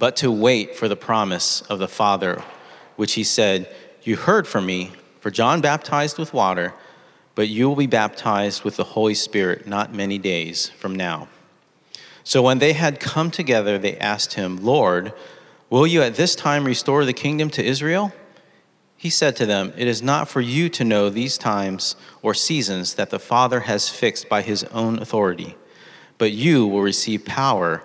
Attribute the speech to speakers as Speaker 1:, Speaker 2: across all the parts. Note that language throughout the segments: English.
Speaker 1: but to wait for the promise of the Father, which he said, You heard from me, for John baptized with water, but you will be baptized with the Holy Spirit not many days from now. So when they had come together, they asked him, Lord, will you at this time restore the kingdom to Israel? He said to them, It is not for you to know these times or seasons that the Father has fixed by his own authority, but you will receive power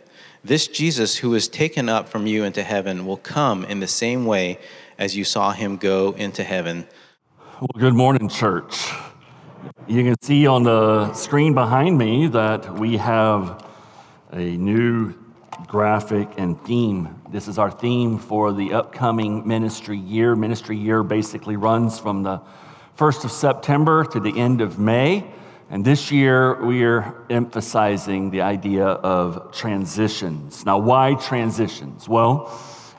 Speaker 1: This Jesus who is taken up from you into heaven will come in the same way as you saw him go into heaven.
Speaker 2: Well, good morning, church. You can see on the screen behind me that we have a new graphic and theme. This is our theme for the upcoming ministry year. Ministry year basically runs from the 1st of September to the end of May. And this year, we are emphasizing the idea of transitions. Now, why transitions? Well,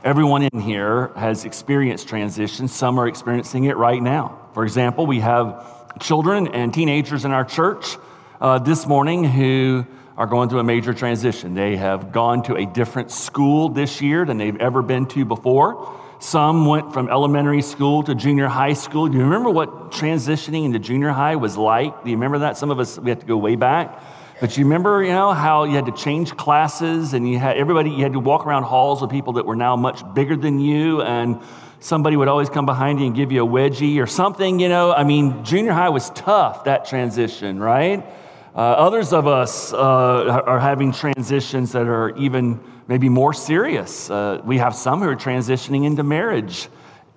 Speaker 2: everyone in here has experienced transitions. Some are experiencing it right now. For example, we have children and teenagers in our church uh, this morning who are going through a major transition. They have gone to a different school this year than they've ever been to before. Some went from elementary school to junior high school. Do you remember what transitioning into junior high was like? Do you remember that? Some of us, we have to go way back. But you remember, you know, how you had to change classes and you had everybody, you had to walk around halls with people that were now much bigger than you and somebody would always come behind you and give you a wedgie or something, you know. I mean, junior high was tough, that transition, right? Uh, others of us uh, are having transitions that are even maybe more serious. Uh, we have some who are transitioning into marriage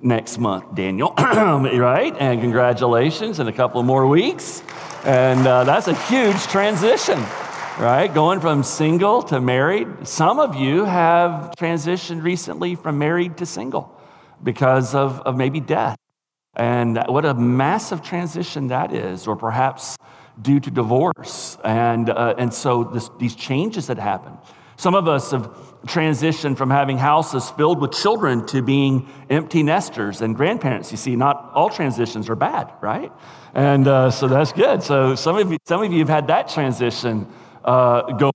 Speaker 2: next month, Daniel, right? And congratulations in a couple more weeks. And uh, that's a huge transition, right? Going from single to married. Some of you have transitioned recently from married to single because of, of maybe death. And what a massive transition that is, or perhaps due to divorce. And, uh, and so this, these changes that happen. Some of us have transitioned from having houses filled with children to being empty nesters and grandparents. You see, not all transitions are bad, right? And uh, so that's good. So some of you, some of you have had that transition uh, go.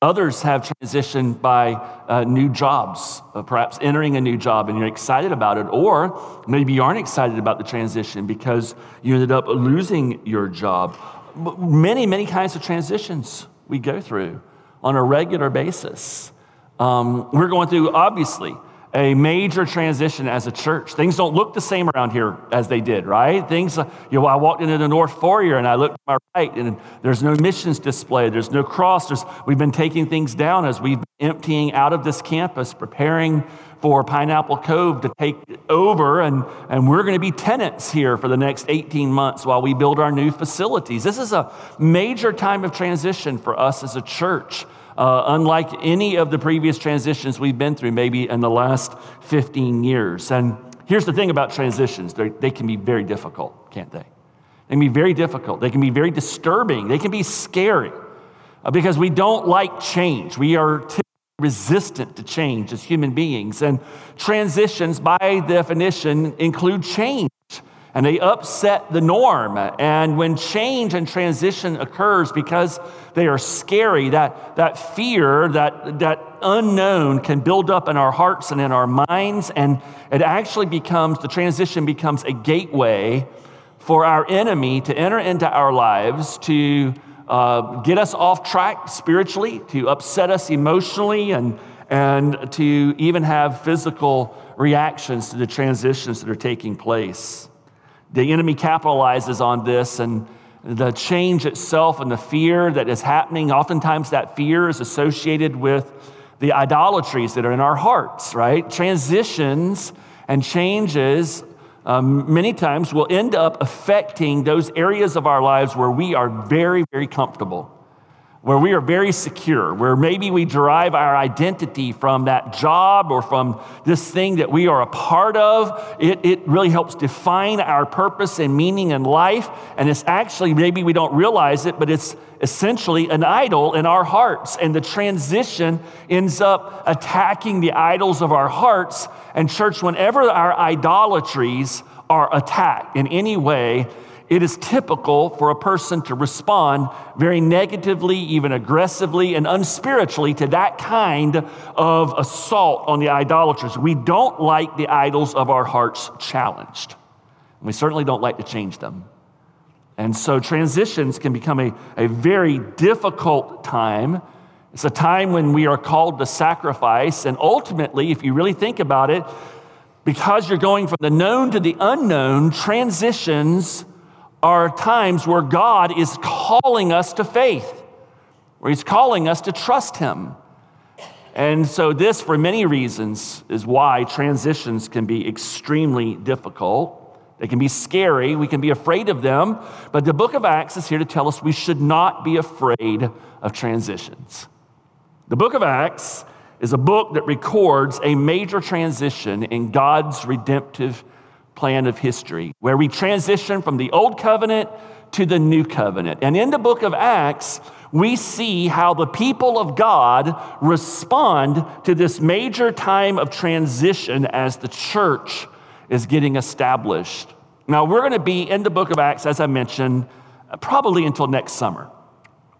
Speaker 2: Others have transitioned by uh, new jobs, uh, perhaps entering a new job and you're excited about it, or maybe you aren't excited about the transition because you ended up losing your job. Many, many kinds of transitions we go through on a regular basis. Um, we're going through, obviously, a major transition as a church. Things don't look the same around here as they did, right? Things, uh, you know, I walked into the North Foyer and I looked to my right, and there's no missions display, there's no cross. There's, we've been taking things down as we've been emptying out of this campus, preparing for Pineapple Cove to take over, and, and we're going to be tenants here for the next 18 months while we build our new facilities. This is a major time of transition for us as a church. Uh, unlike any of the previous transitions we've been through, maybe in the last 15 years. And here's the thing about transitions they can be very difficult, can't they? They can be very difficult. They can be very disturbing. They can be scary uh, because we don't like change. We are resistant to change as human beings. And transitions, by definition, include change. And they upset the norm. And when change and transition occurs because they are scary, that, that fear, that, that unknown can build up in our hearts and in our minds. And it actually becomes, the transition becomes a gateway for our enemy to enter into our lives to uh, get us off track spiritually, to upset us emotionally, and, and to even have physical reactions to the transitions that are taking place. The enemy capitalizes on this and the change itself and the fear that is happening. Oftentimes, that fear is associated with the idolatries that are in our hearts, right? Transitions and changes um, many times will end up affecting those areas of our lives where we are very, very comfortable where we are very secure, where maybe we derive our identity from that job or from this thing that we are a part of. It, it really helps define our purpose and meaning in life. And it's actually, maybe we don't realize it, but it's essentially an idol in our hearts. And the transition ends up attacking the idols of our hearts. And, church, whenever our idolatries are attacked in any way, it is typical for a person to respond very negatively, even aggressively, and unspiritually to that kind of assault on the idolaters. We don't like the idols of our hearts challenged. We certainly don't like to change them. And so transitions can become a, a very difficult time. It's a time when we are called to sacrifice. And ultimately, if you really think about it, because you're going from the known to the unknown, transitions are times where God is calling us to faith, where He's calling us to trust Him. And so, this, for many reasons, is why transitions can be extremely difficult. They can be scary. We can be afraid of them. But the book of Acts is here to tell us we should not be afraid of transitions. The book of Acts is a book that records a major transition in God's redemptive plan of history, where we transition from the old covenant to the new covenant. And in the book of Acts, we see how the people of God respond to this major time of transition as the church is getting established. Now, we're going to be in the book of Acts, as I mentioned, probably until next summer.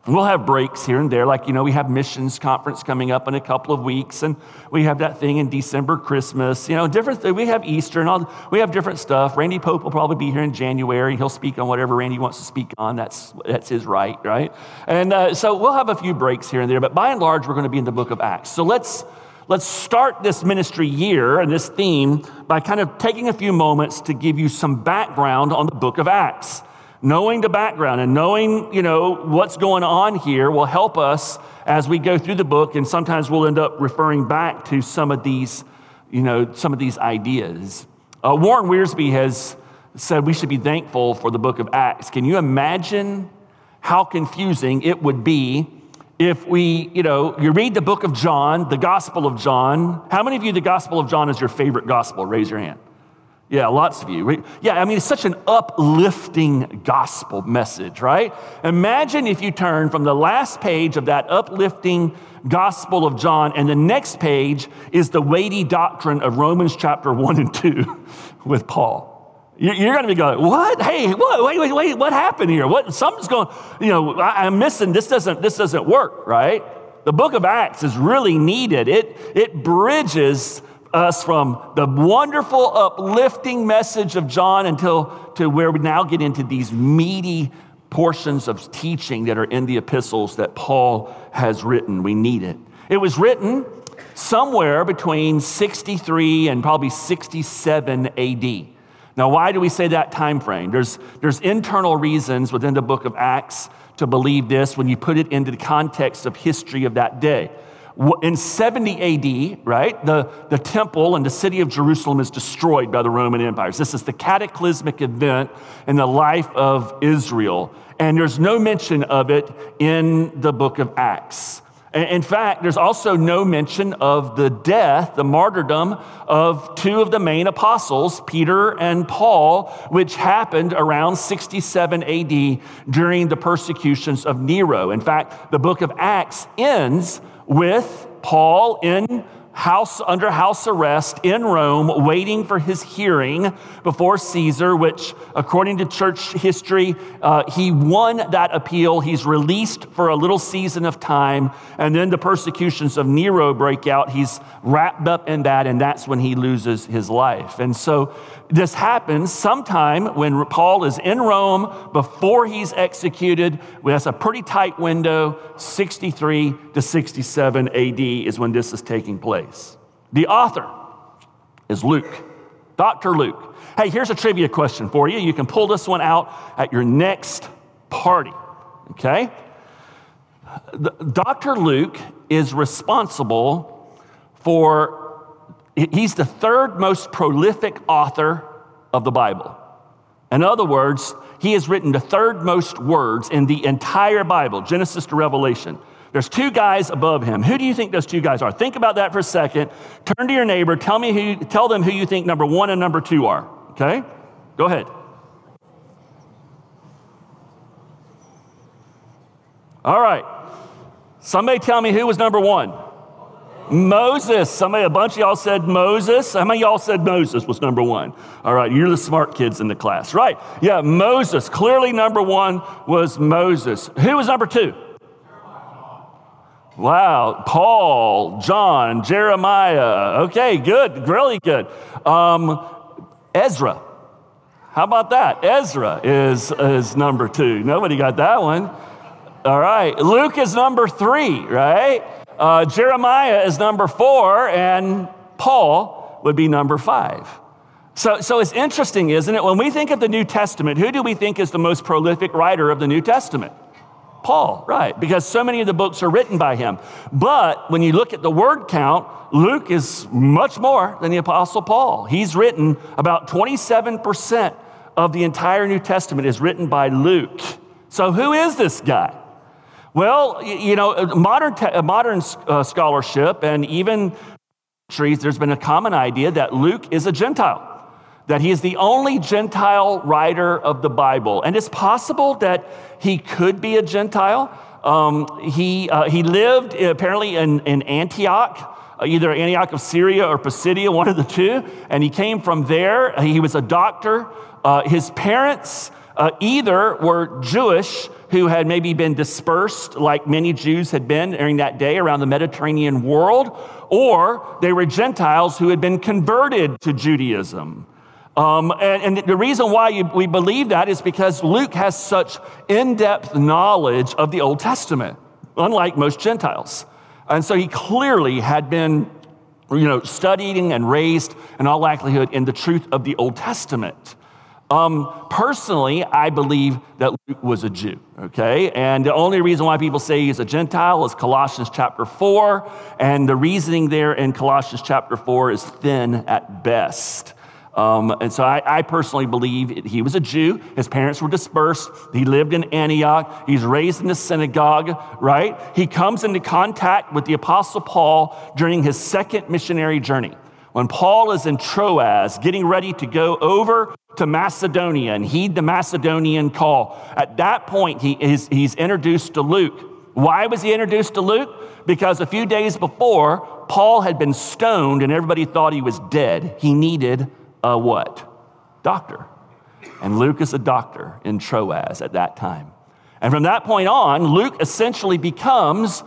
Speaker 2: We'll have breaks here and there, like, you know, we have missions conference coming up in a couple of weeks, and we have that thing in December, Christmas, you know, different. We have Easter and all, we have different stuff. Randy Pope will probably be here in January. He'll speak on whatever Randy wants to speak on. That's, that's his right, right? And uh, so we'll have a few breaks here and there, but by and large, we're going to be in the book of Acts. So let's, let's start this ministry year and this theme by kind of taking a few moments to give you some background on the book of Acts knowing the background and knowing, you know, what's going on here will help us as we go through the book. And sometimes we'll end up referring back to some of these, you know, some of these ideas. Uh, Warren Wiersbe has said we should be thankful for the book of Acts. Can you imagine how confusing it would be if we, you know, you read the book of John, the Gospel of John. How many of you, the Gospel of John is your favorite gospel? Raise your hand. Yeah, lots of you. Yeah, I mean, it's such an uplifting gospel message, right? Imagine if you turn from the last page of that uplifting gospel of John, and the next page is the weighty doctrine of Romans chapter 1 and 2 with Paul. You're going to be going, what? Hey, what? Wait, wait, wait, what happened here? What? Something's going, you know, I'm missing, this doesn't, this doesn't work, right? The book of Acts is really needed. It, it bridges us from the wonderful, uplifting message of John until to where we now get into these meaty portions of teaching that are in the epistles that Paul has written. We need it. It was written somewhere between 63 and probably 67 AD. Now, why do we say that time frame? There's, there's internal reasons within the book of Acts to believe this when you put it into the context of history of that day in 70 AD, right, the, the temple and the city of Jerusalem is destroyed by the Roman empires. This is the cataclysmic event in the life of Israel. And there's no mention of it in the book of Acts. In fact, there's also no mention of the death, the martyrdom of two of the main apostles, Peter and Paul, which happened around 67 AD during the persecutions of Nero. In fact, the book of Acts ends with Paul in house under house arrest in Rome, waiting for his hearing before Caesar, which, according to church history, uh, he won that appeal. He's released for a little season of time, and then the persecutions of Nero break out. He's wrapped up in that, and that's when he loses his life. And so this happens sometime when Paul is in Rome before he's executed. That's a pretty tight window. 63 to 67 AD is when this is taking place. The author is Luke, Dr. Luke. Hey, here's a trivia question for you. You can pull this one out at your next party, okay? Dr. Luke is responsible for, he's the third most prolific author of the Bible. In other words, he has written the third most words in the entire Bible, Genesis to Revelation. There's two guys above him. Who do you think those two guys are? Think about that for a second. Turn to your neighbor. Tell me who. Tell them who you think number one and number two are. Okay, go ahead. All right. Somebody tell me who was number one. Moses. Somebody, a bunch of y'all said Moses. How many y'all said Moses was number one? All right, you're the smart kids in the class, right? Yeah, Moses. Clearly, number one was Moses. Who was number two? Wow, Paul, John, Jeremiah. Okay, good, really good. Um, Ezra. How about that? Ezra is, is number two. Nobody got that one. All right, Luke is number three, right? Uh, Jeremiah is number four, and Paul would be number five. So, so it's interesting, isn't it? When we think of the New Testament, who do we think is the most prolific writer of the New Testament? Paul, right, because so many of the books are written by him. But when you look at the word count, Luke is much more than the Apostle Paul. He's written about 27% of the entire New Testament is written by Luke. So who is this guy? Well, you know, uh, modern, te- uh, modern uh, scholarship and even trees, there's been a common idea that Luke is a Gentile, that he is the only Gentile writer of the Bible. And it's possible that he could be a Gentile. Um, he, uh, he lived apparently in, in Antioch. Uh, either Antioch of Syria or Pisidia, one of the two. And he came from there. He was a doctor. Uh, his parents uh, either were Jewish who had maybe been dispersed, like many Jews had been during that day around the Mediterranean world, or they were Gentiles who had been converted to Judaism. Um, and, and, the reason why you, we believe that is because Luke has such in depth knowledge of the Old Testament, unlike most Gentiles. And so he clearly had been you know, studying and raised, in all likelihood, in the truth of the Old Testament. Um, personally, I believe that Luke was a Jew, okay? And the only reason why people say he's a Gentile is Colossians chapter 4, and the reasoning there in Colossians chapter 4 is thin at best. Um, and so I, I, personally believe he was a Jew. His parents were dispersed. He lived in Antioch. He's raised in the synagogue, right? He comes into contact with the Apostle Paul during his second missionary journey. When Paul is in Troas, getting ready to go over to Macedonia and heed the Macedonian call. At that point, he is, he's introduced to Luke. Why was he introduced to Luke? Because a few days before, Paul had been stoned and everybody thought he was dead. He needed a what? Doctor. And Luke is a doctor in Troas at that time. And from that point on, Luke essentially becomes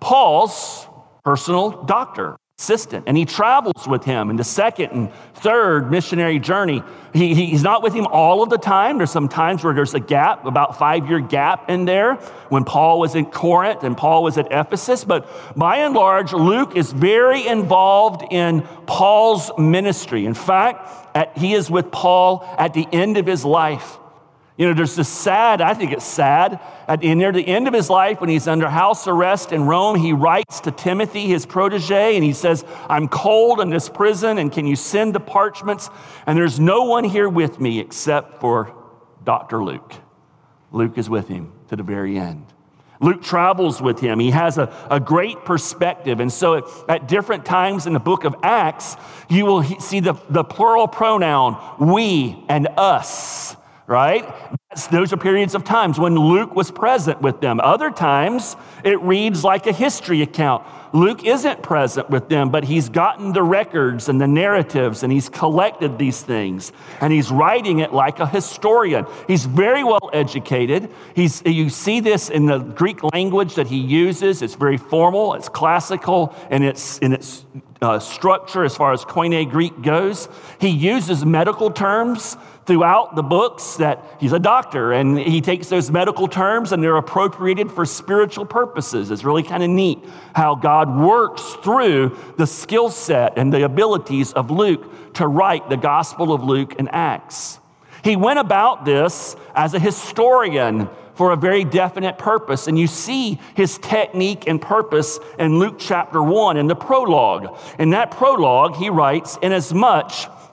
Speaker 2: Paul's personal doctor assistant, and he travels with him in the second and third missionary journey. He, he's not with him all of the time. There's some times where there's a gap, about five year gap in there, when Paul was in Corinth and Paul was at Ephesus. But by and large, Luke is very involved in Paul's ministry. In fact, at, he is with Paul at the end of his life. You know, there's this sad, I think it's sad, at near the end of his life when he's under house arrest in Rome, he writes to Timothy, his protege, and he says, I'm cold in this prison, and can you send the parchments? And there's no one here with me except for Dr. Luke. Luke is with him to the very end. Luke travels with him. He has a, a great perspective. And so at, at different times in the book of Acts, you will see the, the plural pronoun we and us right? those are periods of times when Luke was present with them. Other times, it reads like a history account. Luke isn't present with them, but he's gotten the records and the narratives and he's collected these things and he's writing it like a historian. He's very well educated. He's, you see this in the Greek language that he uses. It's very formal, it's classical, and it's, in it's uh, structure as far as Koine Greek goes. He uses medical terms throughout the books that he's a doctor and he takes those medical terms and they're appropriated for spiritual purposes. It's really kind of neat how God works through the skill set and the abilities of Luke to write the Gospel of Luke and Acts. He went about this as a historian for a very definite purpose. And you see his technique and purpose in Luke chapter 1 in the prologue. In that prologue, he writes, Inasmuch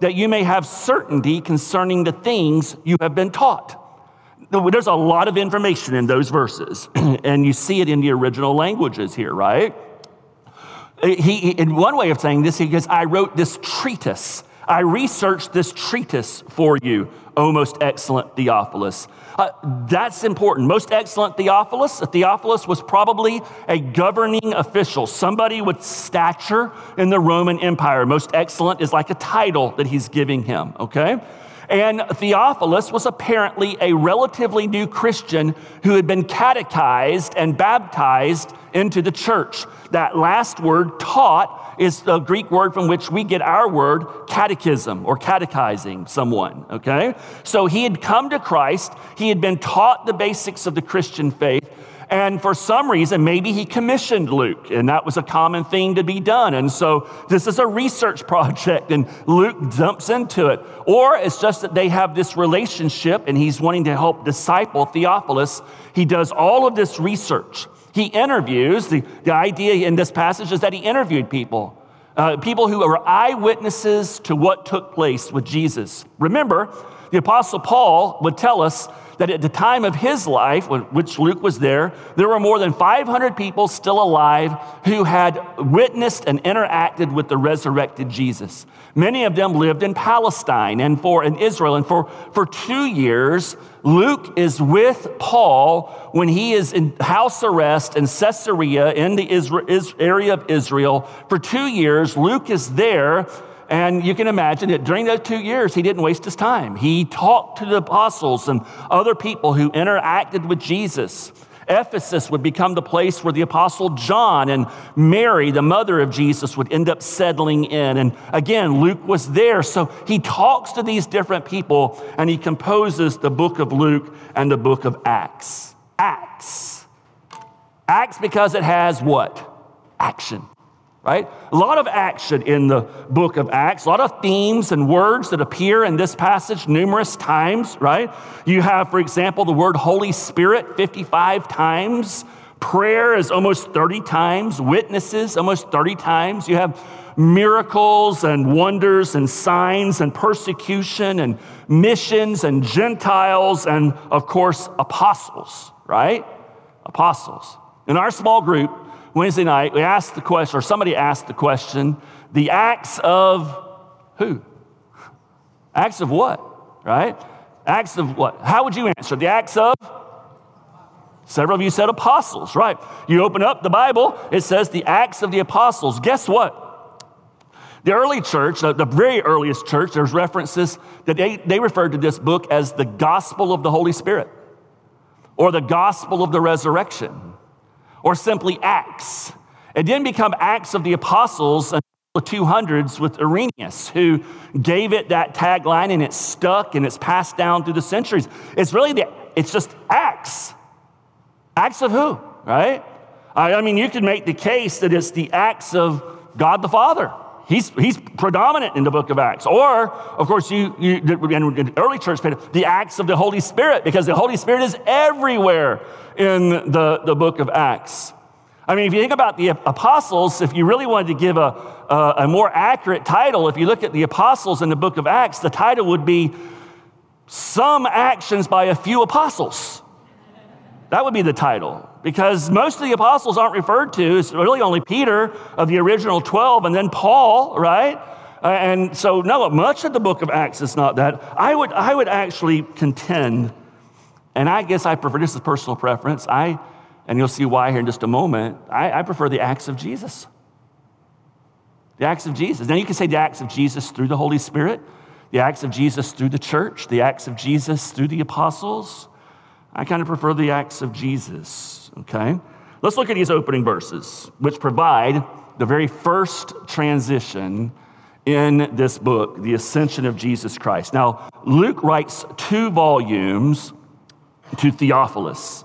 Speaker 2: that you may have certainty concerning the things you have been taught. There's a lot of information in those verses, and you see it in the original languages here, right? He, in one way of saying this, he goes, I wrote this treatise. I researched this treatise for you, O most excellent Theophilus. Uh, that's important. Most excellent Theophilus. Theophilus was probably a governing official, somebody with stature in the Roman Empire. Most excellent is like a title that he's giving him, okay? And Theophilus was apparently a relatively new Christian who had been catechized and baptized into the church. That last word, taught, is the Greek word from which we get our word catechism or catechizing someone, okay? So he had come to Christ, he had been taught the basics of the Christian faith, and for some reason, maybe he commissioned Luke, and that was a common thing to be done. And so this is a research project, and Luke jumps into it. Or it's just that they have this relationship, and he's wanting to help disciple Theophilus. He does all of this research. He interviews, the, the idea in this passage is that he interviewed people, uh, people who were eyewitnesses to what took place with Jesus. Remember, the Apostle Paul would tell us that at the time of his life, which Luke was there, there were more than 500 people still alive who had witnessed and interacted with the resurrected Jesus. Many of them lived in Palestine and for in Israel. And for, for two years, Luke is with Paul when he is in house arrest in Caesarea in the Israel, area of Israel. For two years, Luke is there and you can imagine that during those two years, he didn't waste his time. He talked to the apostles and other people who interacted with Jesus. Ephesus would become the place where the apostle John and Mary, the mother of Jesus, would end up settling in. And again, Luke was there. So he talks to these different people and he composes the book of Luke and the book of Acts. Acts. Acts because it has what? Action right? A lot of action in the book of Acts, a lot of themes and words that appear in this passage numerous times, right? You have, for example, the word Holy Spirit 55 times, prayer is almost 30 times, witnesses almost 30 times. You have miracles and wonders and signs and persecution and missions and Gentiles and, of course, apostles, right? Apostles. In our small group, Wednesday night, we asked the question, or somebody asked the question, the acts of who? Acts of what? Right? Acts of what? How would you answer? The acts of? Several of you said apostles, right? You open up the Bible, it says the acts of the apostles. Guess what? The early church, the, very earliest church, there's references that they, they referred to this book as the gospel of the Holy Spirit or the gospel of the resurrection or simply Acts. It didn't become Acts of the Apostles until the 200s with Irenaeus, who gave it that tagline and it stuck and it's passed down through the centuries. It's really the, it's just Acts. Acts of who, right? I, I mean, you could make the case that it's the acts of God the Father. He's, he's predominant in the book of Acts. Or, of course, you, you in early church, the acts of the Holy Spirit, because the Holy Spirit is everywhere in the, the book of Acts. I mean, if you think about the apostles, if you really wanted to give a, a, a more accurate title, if you look at the apostles in the book of Acts, the title would be Some Actions by a Few Apostles. That would be the title because most of the apostles aren't referred to. It's really only Peter of the original 12 and then Paul, right? Uh, and so, no, much of the book of Acts is not that. I would, I would actually contend, and I guess I prefer, this is personal preference, I, and you'll see why here in just a moment, I, I prefer the Acts of Jesus. The Acts of Jesus. Now, you can say the Acts of Jesus through the Holy Spirit, the Acts of Jesus through the church, the Acts of Jesus through the apostles. I kind of prefer the Acts of Jesus, okay? Let's look at these opening verses, which provide the very first transition in this book, The Ascension of Jesus Christ. Now, Luke writes two volumes to Theophilus,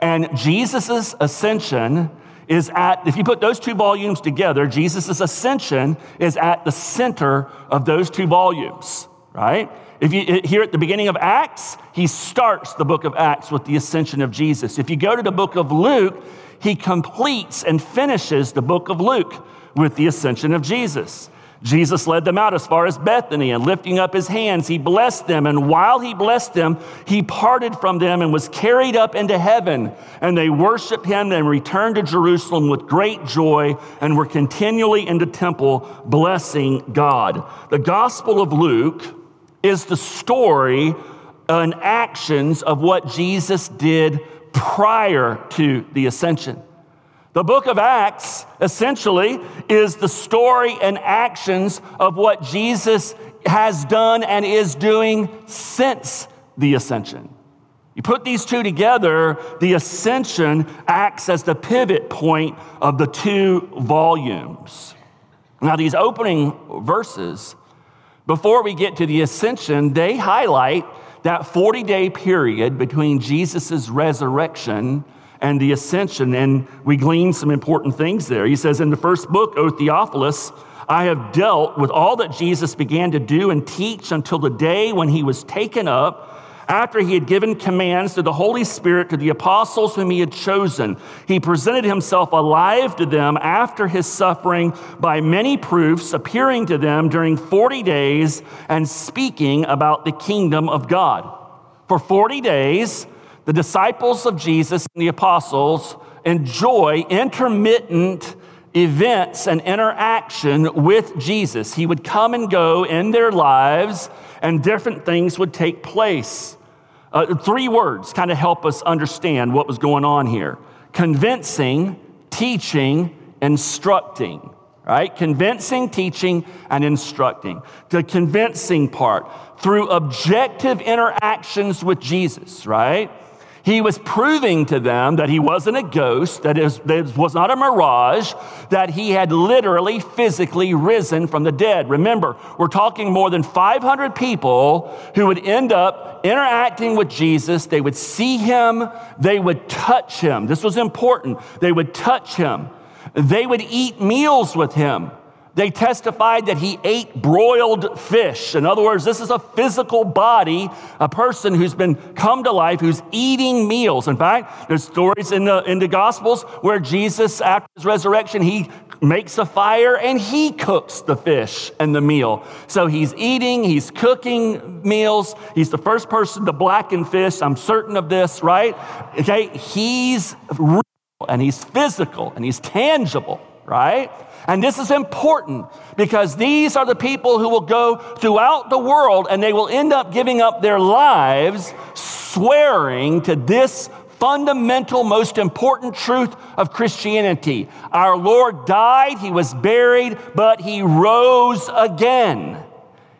Speaker 2: and Jesus' ascension is at, if you put those two volumes together, Jesus' ascension is at the center of those two volumes, right? If you eh, here at the beginning of Acts, he starts the book of Acts with the ascension of Jesus. If you go to the book of Luke, he completes and finishes the book of Luke with the ascension of Jesus. Jesus led them out as far as Bethany, and lifting up his hands, he blessed them. And while he blessed them, he parted from them and was carried up into heaven. And they worshiped him and returned to Jerusalem with great joy and were continually in the temple blessing God. The Gospel of Luke is the story and actions of what Jesus did prior to the ascension. The book of Acts essentially is the story and actions of what Jesus has done and is doing since the ascension. You put these two together, the ascension acts as the pivot point of the two volumes. Now, these opening verses, before we get to the ascension, they highlight that 40 day period between Jesus' resurrection and the ascension. And we glean some important things there. He says in the first book, O Theophilus, I have dealt with all that Jesus began to do and teach until the day when he was taken up after he had given commands to the Holy Spirit to the apostles whom he had chosen, he presented himself alive to them after his suffering by many proofs, appearing to them during 40 days and speaking about the kingdom of God. For 40 days, the disciples of Jesus and the apostles enjoy intermittent events and interaction with Jesus. He would come and go in their lives, and different things would take place. Uh, three words kind of help us understand what was going on here convincing, teaching, instructing. Right? Convincing, teaching, and instructing. The convincing part through objective interactions with Jesus, right? He was proving to them that he wasn't a ghost, that it was not a mirage, that he had literally physically risen from the dead. Remember, we're talking more than 500 people who would end up interacting with Jesus. They would see him, they would touch him. This was important. They would touch him, they would eat meals with him. They testified that he ate broiled fish. In other words, this is a physical body, a person who's been come to life, who's eating meals. In fact, there's stories in the, in the Gospels where Jesus, after his resurrection, he makes a fire and he cooks the fish and the meal. So he's eating, he's cooking meals. He's the first person to blacken fish. I'm certain of this, right? Okay, he's real and he's physical and he's tangible, right? And this is important because these are the people who will go throughout the world and they will end up giving up their lives swearing to this fundamental, most important truth of Christianity. Our Lord died, He was buried, but He rose again.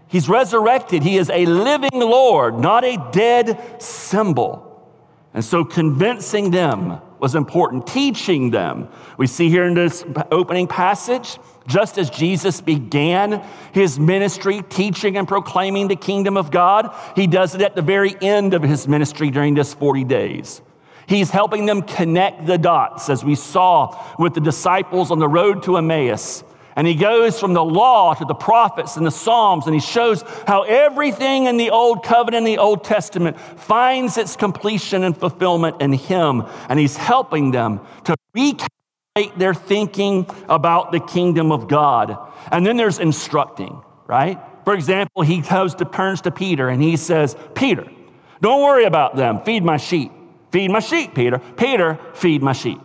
Speaker 2: He's resurrected. He is a living Lord, not a dead symbol. And so convincing them was important, teaching them. We see here in this opening passage, just as Jesus began his ministry teaching and proclaiming the kingdom of God, he does it at the very end of his ministry during this 40 days. He's helping them connect the dots, as we saw with the disciples on the road to Emmaus. And he goes from the law to the prophets and the Psalms, and he shows how everything in the Old Covenant, in the Old Testament, finds its completion and fulfillment in him. And he's helping them to recalibrate their thinking about the kingdom of God. And then there's instructing, right? For example, he goes to, turns to Peter and he says, Peter, don't worry about them. Feed my sheep. Feed my sheep, Peter. Peter, feed my sheep.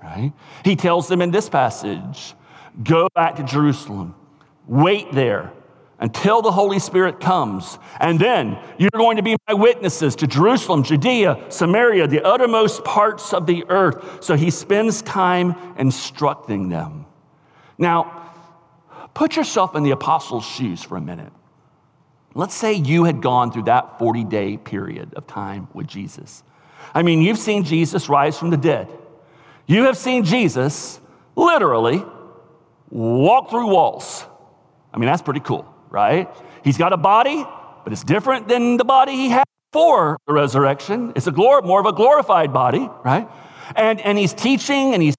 Speaker 2: Right? He tells them in this passage, Go back to Jerusalem. Wait there until the Holy Spirit comes. And then you're going to be my witnesses to Jerusalem, Judea, Samaria, the uttermost parts of the earth. So he spends time instructing them. Now, put yourself in the apostles' shoes for a minute. Let's say you had gone through that 40 day period of time with Jesus. I mean, you've seen Jesus rise from the dead. You have seen Jesus literally walk through walls. I mean, that's pretty cool, right? He's got a body, but it's different than the body he had before the resurrection. It's a glor- more of a glorified body, right? And, and he's teaching and he's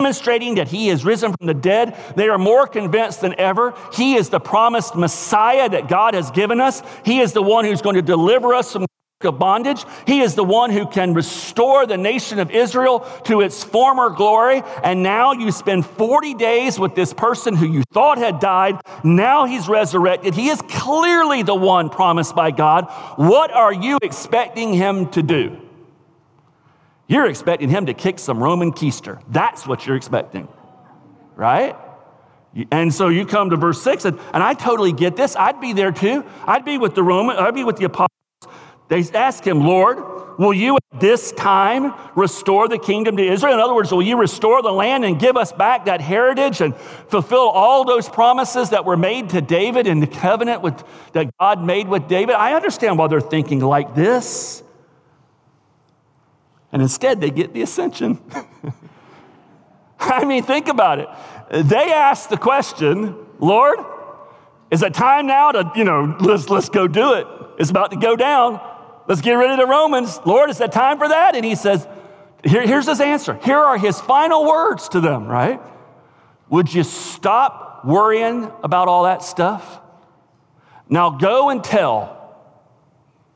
Speaker 2: demonstrating that he is risen from the dead. They are more convinced than ever. He is the promised Messiah that God has given us. He is the one who's going to deliver us from of bondage. He is the one who can restore the nation of Israel to its former glory. And now you spend 40 days with this person who you thought had died. Now he's resurrected. He is clearly the one promised by God. What are you expecting him to do? You're expecting him to kick some Roman keister. That's what you're expecting, right? And so you come to verse six, and, and I totally get this. I'd be there too. I'd be with the Roman, I'd be with the apostles. They ask him, Lord, will you at this time restore the kingdom to Israel? In other words, will you restore the land and give us back that heritage and fulfill all those promises that were made to David in the covenant with, that God made with David? I understand why they're thinking like this. And instead, they get the ascension. I mean, think about it. They ask the question, Lord, is it time now to, you know, let's, let's go do it? It's about to go down. Let's get rid of the Romans. Lord, is that time for that? And he says, Here, here's his answer. Here are his final words to them, right? Would you stop worrying about all that stuff? Now go and tell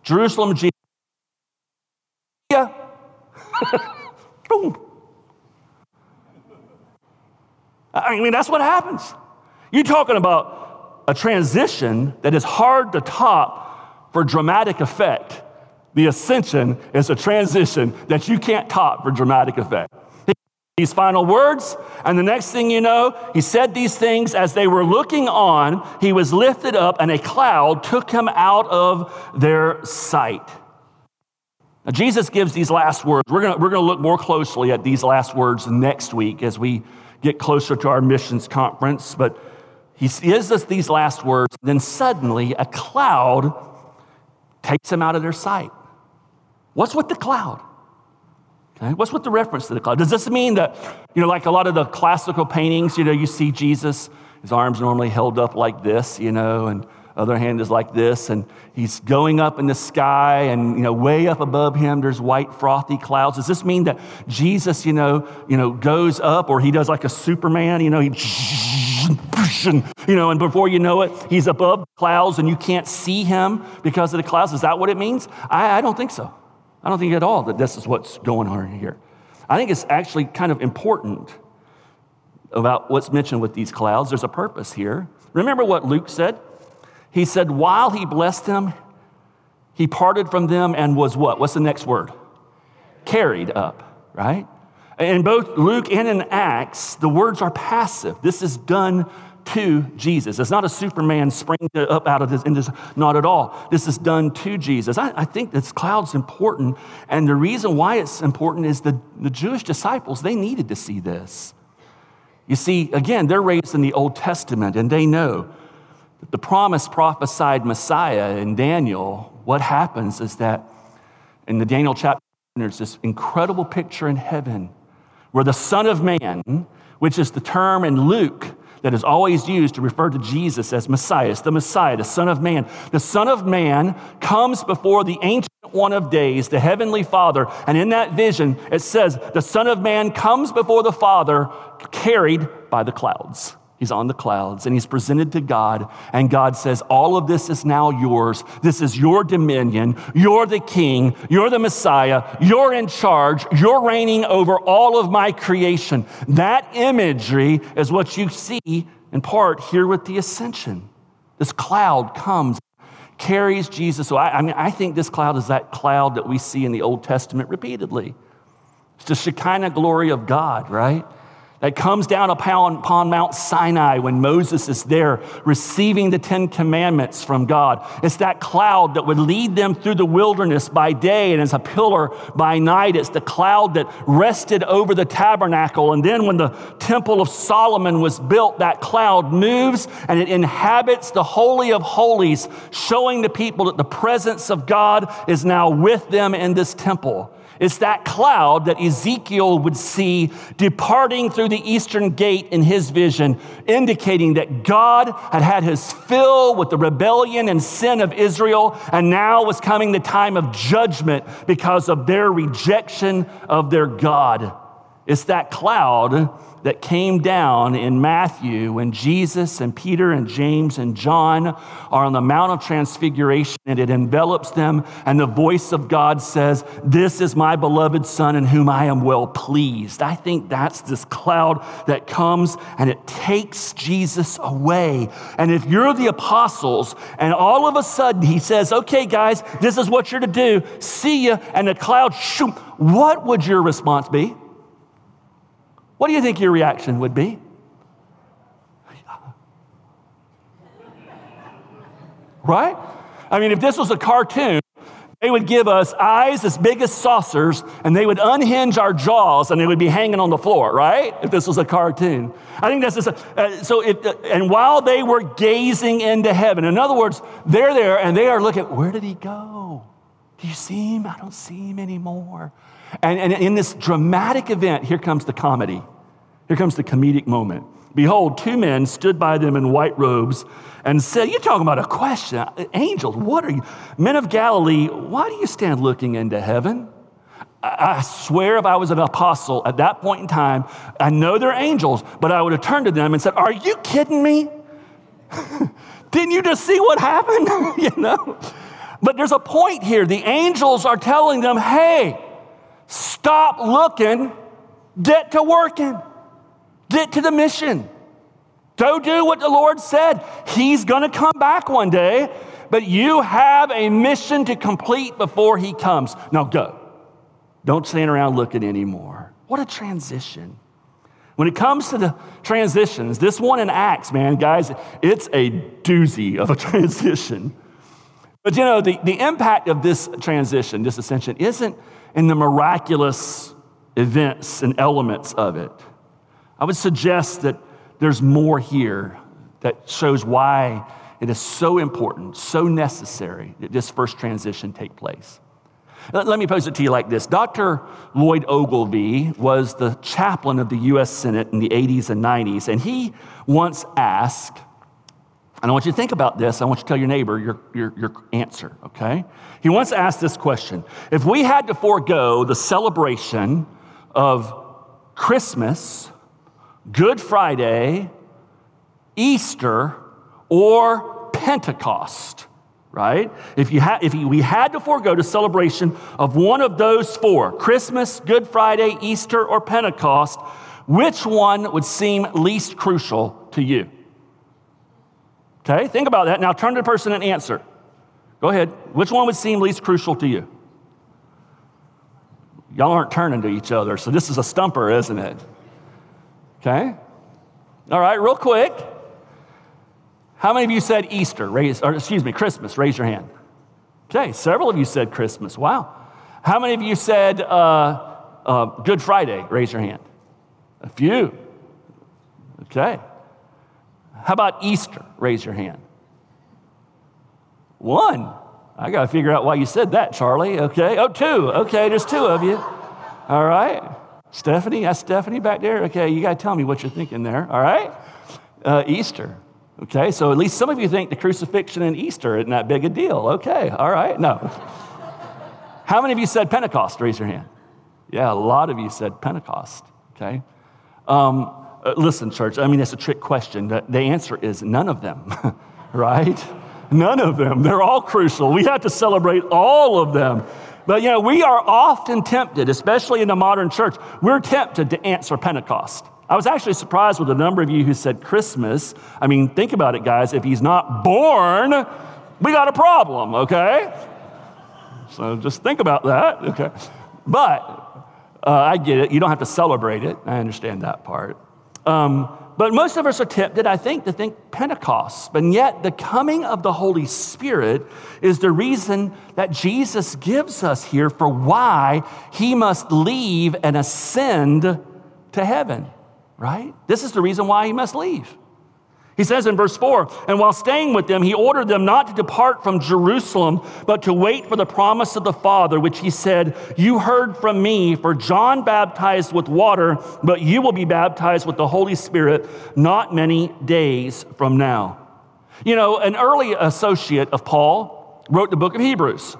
Speaker 2: Jerusalem. Boom. I mean, that's what happens. You're talking about a transition that is hard to top for dramatic effect. The ascension is a transition that you can't top for dramatic effect. These final words, and the next thing you know, he said these things as they were looking on. He was lifted up, and a cloud took him out of their sight. Now, Jesus gives these last words. We're going we're going to look more closely at these last words next week as we get closer to our missions conference. But he gives us these last words. Then suddenly, a cloud takes him out of their sight. What's with the cloud? Okay, what's with the reference to the cloud? Does this mean that, you know, like a lot of the classical paintings, you know, you see Jesus, his arms normally held up like this, you know, and other hand is like this, and he's going up in the sky, and you know, way up above him, there's white frothy clouds. Does this mean that Jesus, you know, you know, goes up, or he does like a Superman, you know, he you know, and before you know it, he's above clouds and you can't see him because of the clouds. Is that what it means? I, I don't think so. I don't think at all that this is what's going on here. I think it's actually kind of important about what's mentioned with these clouds. There's a purpose here. Remember what Luke said? He said, while he blessed them, he parted from them and was what? What's the next word? Carried up, right? In both Luke and in Acts, the words are passive. This is done to Jesus. It's not a Superman springing up out of this, this not at all. This is done to Jesus. I, I, think this cloud's important, and the reason why it's important is the, the Jewish disciples, they needed to see this. You see, again, they're raised in the Old Testament, and they know that the promised prophesied Messiah in Daniel, what happens is that in the Daniel chapter, there's this incredible picture in heaven where the Son of Man, which is the term in Luke that is always used to refer to Jesus as Messiah, the Messiah, the Son of Man. The Son of Man comes before the ancient one of days, the Heavenly Father. And in that vision, it says, the Son of Man comes before the Father carried by the clouds. He's on the clouds and he's presented to God. And God says, All of this is now yours. This is your dominion. You're the king. You're the Messiah. You're in charge. You're reigning over all of my creation. That imagery is what you see in part here with the ascension. This cloud comes, carries Jesus. So I, I mean, I think this cloud is that cloud that we see in the Old Testament repeatedly. It's the Shekinah glory of God, right? That comes down upon, upon Mount Sinai when Moses is there receiving the Ten Commandments from God. It's that cloud that would lead them through the wilderness by day and as a pillar by night. It's the cloud that rested over the tabernacle. And then when the Temple of Solomon was built, that cloud moves and it inhabits the Holy of Holies, showing the people that the presence of God is now with them in this temple. It's that cloud that Ezekiel would see departing through the eastern gate in his vision, indicating that God had had his fill with the rebellion and sin of Israel, and now was coming the time of judgment because of their rejection of their God. It's that cloud that came down in Matthew when Jesus and Peter and James and John are on the Mount of Transfiguration and it envelops them. And the voice of God says, This is my beloved Son in whom I am well pleased. I think that's this cloud that comes and it takes Jesus away. And if you're the apostles and all of a sudden he says, Okay, guys, this is what you're to do, see you, and the cloud, shoot, what would your response be? What do you think your reaction would be? Right? I mean, if this was a cartoon, they would give us eyes as big as saucers and they would unhinge our jaws and they would be hanging on the floor, right? If this was a cartoon. I think that's just a, uh, so. It, uh, and while they were gazing into heaven, in other words, they're there and they are looking, where did he go? Do you see him? I don't see him anymore. And, and in this dramatic event, here comes the comedy. Here comes the comedic moment. Behold, two men stood by them in white robes and said, You're talking about a question. Angels, what are you? Men of Galilee, why do you stand looking into heaven? I swear if I was an apostle at that point in time, I know they're angels, but I would have turned to them and said, Are you kidding me? Didn't you just see what happened? you know? But there's a point here. The angels are telling them, Hey, stop looking, get to working. Get to the mission. Go do what the Lord said. He's going to come back one day, but you have a mission to complete before He comes. Now go. Don't stand around looking anymore. What a transition. When it comes to the transitions, this one in Acts, man, guys, it's a doozy of a transition. But you know, the, the impact of this transition, this ascension, isn't in the miraculous events and elements of it. I would suggest that there's more here that shows why it is so important, so necessary that this first transition take place. Let me pose it to you like this Dr. Lloyd Ogilvie was the chaplain of the US Senate in the 80s and 90s, and he once asked, and I want you to think about this. I want you to tell your neighbor your, your, your answer, okay? He once asked this question If we had to forego the celebration of Christmas Good Friday, Easter, or Pentecost, right? If, you ha- if we had to forego the celebration of one of those four Christmas, Good Friday, Easter, or Pentecost which one would seem least crucial to you? Okay, think about that. Now turn to the person and answer. Go ahead. Which one would seem least crucial to you? Y'all aren't turning to each other, so this is a stumper, isn't it? Okay? All right, real quick. How many of you said Easter? Raise, or excuse me, Christmas. Raise your hand. Okay, several of you said Christmas. Wow. How many of you said uh, uh, Good Friday? Raise your hand. A few. Okay. How about Easter? Raise your hand. One. I got to figure out why you said that, Charlie. Okay. Oh, two. Okay, there's two of you. All right. Stephanie, that's Stephanie back there. Okay, you got to tell me what you're thinking there. All right? Uh, Easter. Okay, so at least some of you think the crucifixion and Easter isn't that big a deal. Okay, all right. No. How many of you said Pentecost? Raise your hand. Yeah, a lot of you said Pentecost. Okay. Um, uh, listen, church, I mean, it's a trick question. The, the answer is none of them, right? None of them. They're all crucial. We have to celebrate all of them. But you know, we are often tempted, especially in the modern church, we're tempted to answer Pentecost. I was actually surprised with a number of you who said Christmas. I mean, think about it, guys. If he's not born, we got a problem, okay? So just think about that, okay? But uh, I get it. You don't have to celebrate it. I understand that part. Um, but most of us are tempted, I think, to think Pentecost. But yet, the coming of the Holy Spirit is the reason that Jesus gives us here for why he must leave and ascend to heaven, right? This is the reason why he must leave. He says in verse 4 And while staying with them, he ordered them not to depart from Jerusalem, but to wait for the promise of the Father, which he said, You heard from me, for John baptized with water, but you will be baptized with the Holy Spirit not many days from now. You know, an early associate of Paul wrote the book of Hebrews.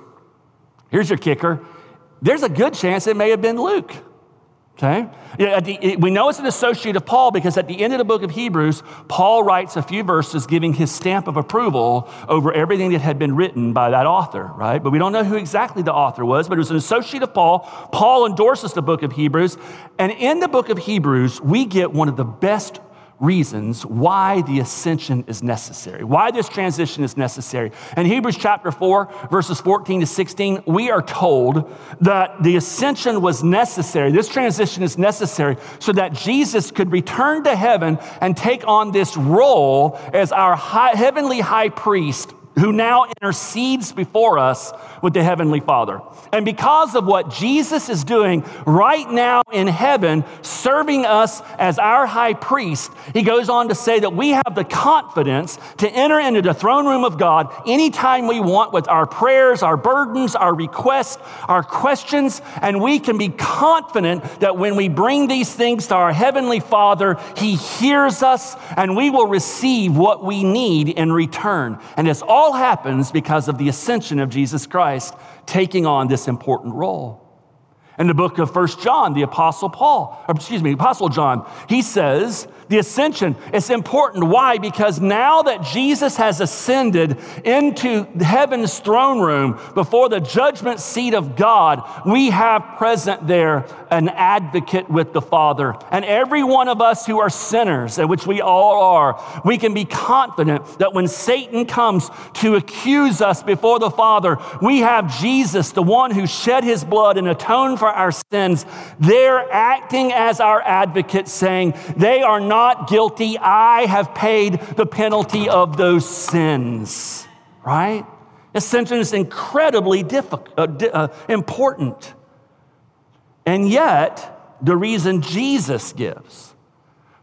Speaker 2: Here's your kicker there's a good chance it may have been Luke. Okay? The, we know it's an associate of Paul because at the end of the book of Hebrews, Paul writes a few verses giving his stamp of approval over everything that had been written by that author, right? But we don't know who exactly the author was, but it was an associate of Paul. Paul endorses the book of Hebrews. And in the book of Hebrews, we get one of the best reasons why the ascension is necessary, why this transition is necessary. In Hebrews chapter 4, verses 14 to 16, we are told that the ascension was necessary. This transition is necessary so that Jesus could return to heaven and take on this role as our high, heavenly high priest who now intercedes before us with the Heavenly Father. And because of what Jesus is doing right now in heaven, serving us as our high priest, he goes on to say that we have the confidence to enter into the throne room of God anytime we want with our prayers, our burdens, our requests, our questions, and we can be confident that when we bring these things to our Heavenly Father, He hears us and we will receive what we need in return. And it's all all happens because of the ascension of Jesus Christ taking on this important role. In the book of First John, the Apostle Paul, excuse me, Apostle John, he says the ascension is important. Why? Because now that Jesus has ascended into heaven's throne room before the judgment seat of God, we have present there an advocate with the Father. And every one of us who are sinners, and which we all are, we can be confident that when Satan comes to accuse us before the Father, we have Jesus, the one who shed his blood and atoned for our sins. They're acting as our advocate, saying, They are not not guilty. I have paid the penalty of those sins, right? Ascension is incredibly difficult, uh, uh, important. And yet, the reason Jesus gives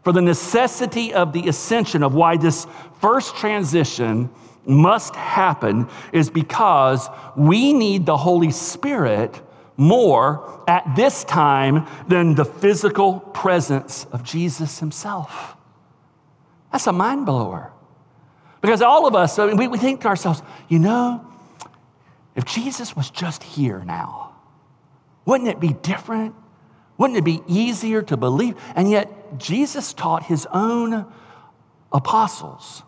Speaker 2: for the necessity of the ascension, of why this first transition must happen, is because we need the Holy Spirit more at this time than the physical presence of Jesus himself. That's a mind blower. Because all of us, i we, we think to ourselves, you know, if Jesus was just here now, wouldn't it be different? Wouldn't it be easier to believe? And yet, Jesus taught his own apostles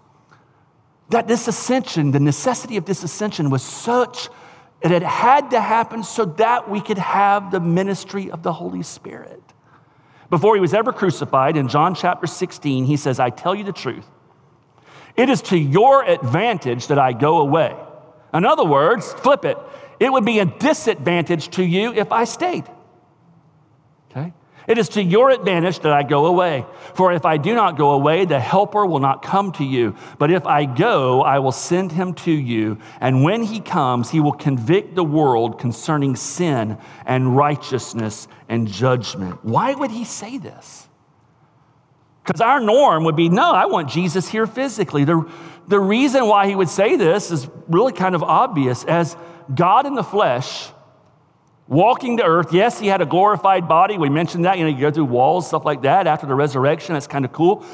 Speaker 2: that this ascension, the necessity of this ascension, was such it had had to happen so that we could have the ministry of the Holy Spirit. Before he was ever crucified, in John chapter 16, he says, I tell you the truth. It is to your advantage that I go away. In other words, flip it. It would be a disadvantage to you if I stayed. Okay? It is to your advantage that I go away. For if I do not go away, the Helper will not come to you. But if I go, I will send him to you. And when he comes, he will convict the world concerning sin and righteousness and judgment. Why would he say this? Because our norm would be no, I want Jesus here physically. The, the reason why he would say this is really kind of obvious. As God in the flesh, walking to earth. Yes, he had a glorified body. We mentioned that. You know, you go through walls, stuff like that after the resurrection. That's kind of cool.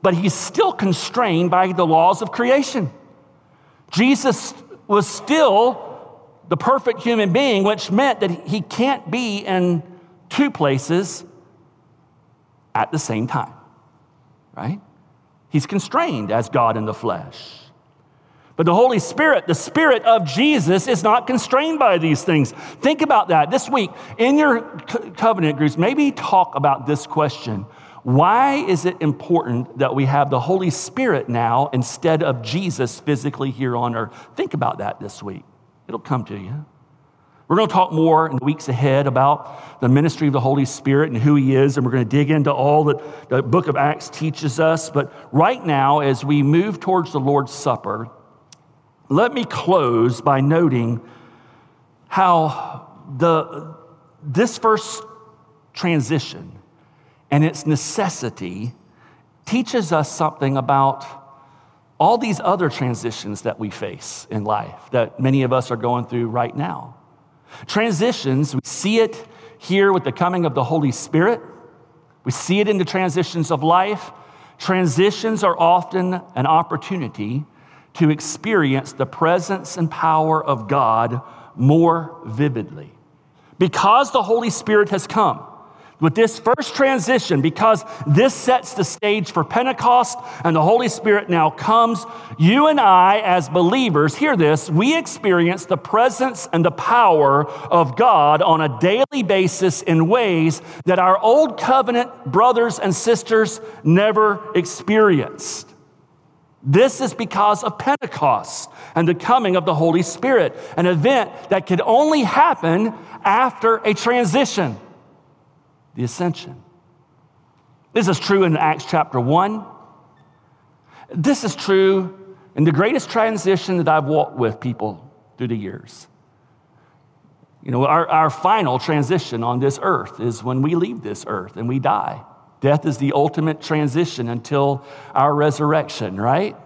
Speaker 2: But he's still constrained by the laws of creation. Jesus was still the perfect human being, which meant that he can't be in two places at the same time, right? He's constrained as God in the flesh. But the Holy Spirit, the Spirit of Jesus, is not constrained by these things. Think about that this week in your covenant groups. Maybe talk about this question Why is it important that we have the Holy Spirit now instead of Jesus physically here on earth? Think about that this week. It'll come to you. We're going to talk more in the weeks ahead about the ministry of the Holy Spirit and who He is, and we're going to dig into all that the book of Acts teaches us. But right now, as we move towards the Lord's Supper, let me close by noting how the, this first transition and its necessity teaches us something about all these other transitions that we face in life that many of us are going through right now. Transitions, we see it here with the coming of the Holy Spirit. We see it in the transitions of life. Transitions are often an opportunity to experience the presence and power of God more vividly. Because the Holy Spirit has come, with this first transition, because this sets the stage for Pentecost and the Holy Spirit now comes, you and I, as believers, hear this, we experience the presence and the power of God on a daily basis in ways that our old covenant brothers and sisters never experienced. This is because of Pentecost and the coming of the Holy Spirit, an event that could only happen after a transition the ascension. This is true in Acts chapter 1. This is true in the greatest transition that I've walked with people through the years. You know, our, our final transition on this earth is when we leave this earth and we die. Death is the ultimate transition until our resurrection, right?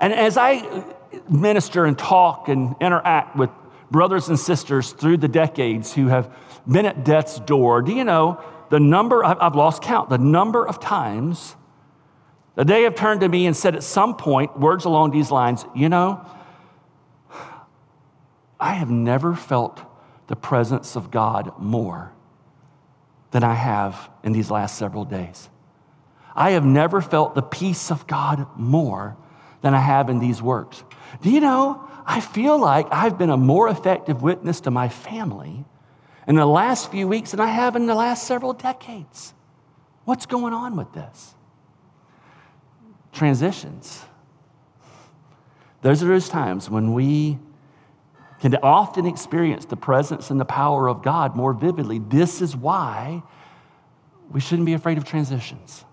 Speaker 2: And as I minister and talk and interact with brothers and sisters through the decades who have been at death's door. Do you know the number, I've lost count, the number of times that they have turned to me and said at some point words along these lines, you know, I have never felt the presence of God more than I have in these last several days. I have never felt the peace of God more than I have in these works. Do you know, I feel like I've been a more effective witness to my family in the last few weeks than I have in the last several decades. What's going on with this? Transitions. Those are those times when we can often experience the presence and the power of God more vividly. This is why we shouldn't be afraid of transitions.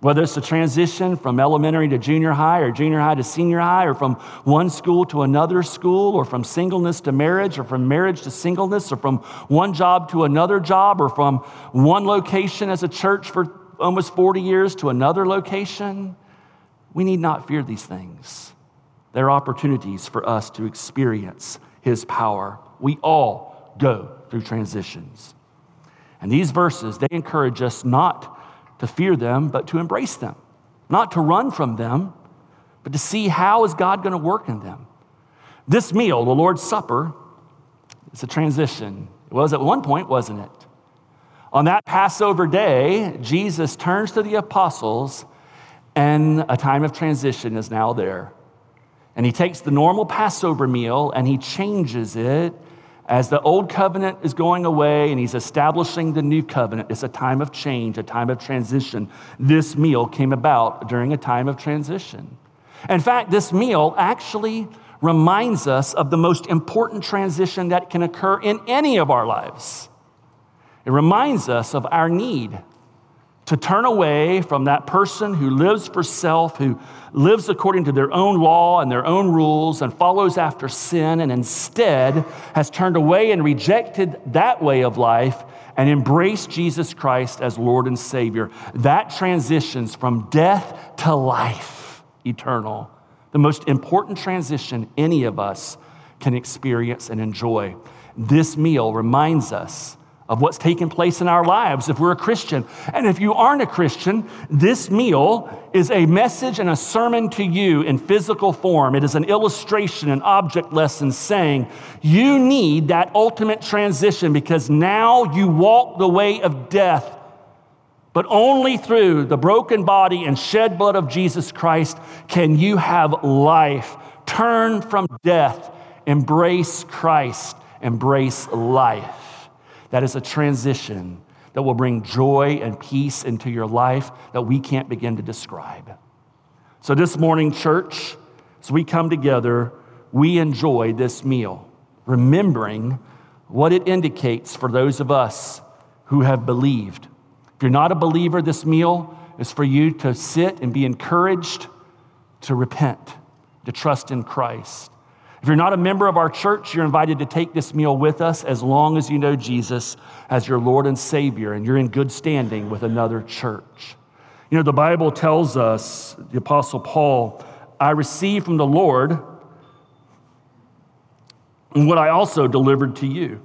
Speaker 2: Whether it's a transition from elementary to junior high or junior high to senior high or from one school to another school or from singleness to marriage or from marriage to singleness or from one job to another job or from one location as a church for almost 40 years to another location, we need not fear these things. They're opportunities for us to experience His power. We all go through transitions. And these verses, they encourage us not to fear them, but to embrace them, not to run from them, but to see how is God going to work in them. This meal, the Lord's Supper, is a transition. It was at one point, wasn't it? On that Passover day, Jesus turns to the apostles, and a time of transition is now there. And he takes the normal Passover meal and he changes it as the old covenant is going away and he's establishing the new covenant, it's a time of change, a time of transition. This meal came about during a time of transition. In fact, this meal actually reminds us of the most important transition that can occur in any of our lives. It reminds us of our need to turn away from that person who lives for self, who lives according to their own law and their own rules and follows after sin, and instead has turned away and rejected that way of life and embraced Jesus Christ as Lord and Savior. That transitions from death to life eternal. The most important transition any of us can experience and enjoy. This meal reminds us of what's taking place in our lives if we're a Christian. And if you aren't a Christian, this meal is a message and a sermon to you in physical form. It is an illustration, an object lesson saying you need that ultimate transition because now you walk the way of death. But only through the broken body and shed blood of Jesus Christ can you have life. Turn from death, embrace Christ, embrace life. That is a transition that will bring joy and peace into your life that we can't begin to describe. So, this morning, church, as we come together, we enjoy this meal. remembering what it indicates for those of us who have believed. If you're not a believer, this meal is for you to sit and be encouraged to repent, to trust in Christ. If you're not a member of our church, you're invited to take this meal with us as long as you know Jesus as your Lord and Savior and you're in good standing with another church. You know, the Bible tells us, the Apostle Paul, I received from the Lord what I also delivered to you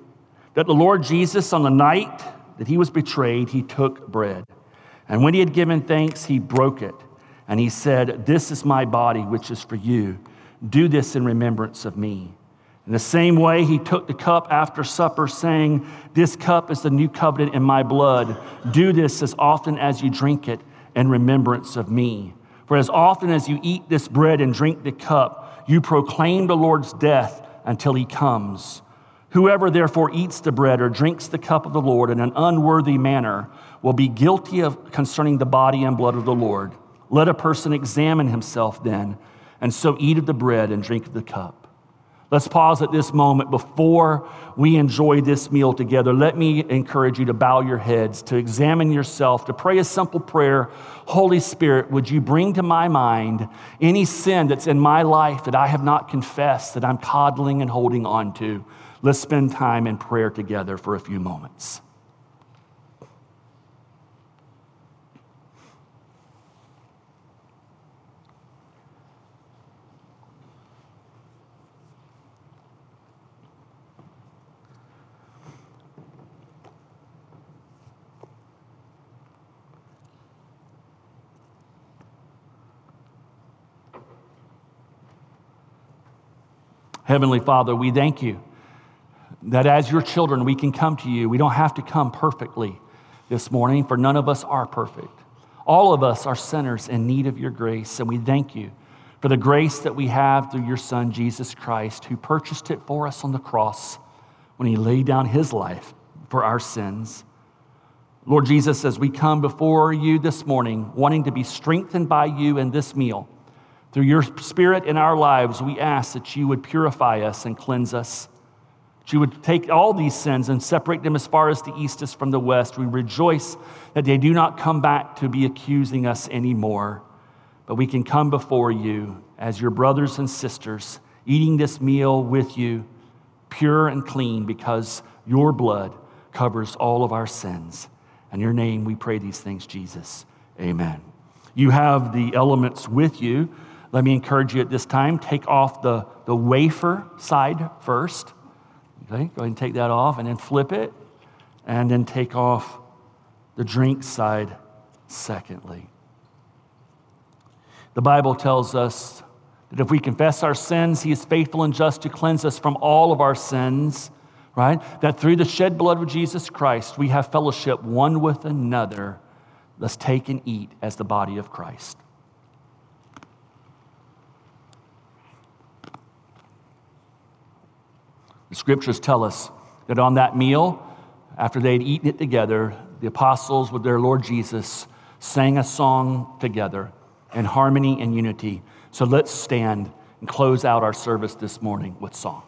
Speaker 2: that the Lord Jesus, on the night that he was betrayed, he took bread. And when he had given thanks, he broke it. And he said, This is my body, which is for you. Do this in remembrance of me. In the same way, he took the cup after supper, saying, This cup is the new covenant in my blood. Do this as often as you drink it in remembrance of me. For as often as you eat this bread and drink the cup, you proclaim the Lord's death until he comes. Whoever therefore eats the bread or drinks the cup of the Lord in an unworthy manner will be guilty of concerning the body and blood of the Lord. Let a person examine himself then, and so eat of the bread and drink of the cup. Let's pause at this moment before we enjoy this meal together. Let me encourage you to bow your heads, to examine yourself, to pray a simple prayer. Holy Spirit, would you bring to my mind any sin that's in my life that I have not confessed, that I'm coddling and holding on to? Let's spend time in prayer together for a few moments. Heavenly Father, we thank you that as your children, we can come to you. We don't have to come perfectly this morning, for none of us are perfect. All of us are sinners in need of your grace, and we thank you for the grace that we have through your Son, Jesus Christ, who purchased it for us on the cross when he laid down his life for our sins. Lord Jesus, as we come before you this morning, wanting to be strengthened by you in this meal, through your spirit in our lives, we ask that you would purify us and cleanse us. That you would take all these sins and separate them as far as the east is from the west. We rejoice that they do not come back to be accusing us anymore, but we can come before you as your brothers and sisters, eating this meal with you, pure and clean, because your blood covers all of our sins. In your name we pray these things, Jesus. Amen. You have the elements with you. Let me encourage you at this time take off the, the wafer side first. Okay, go ahead and take that off and then flip it, and then take off the drink side secondly. The Bible tells us that if we confess our sins, He is faithful and just to cleanse us from all of our sins, right? That through the shed blood of Jesus Christ, we have fellowship one with another. Let's take and eat as the body of Christ. The scriptures tell us that on that meal, after they'd eaten it together, the apostles with their Lord Jesus sang a song together in harmony and unity. So let's stand and close out our service this morning with song.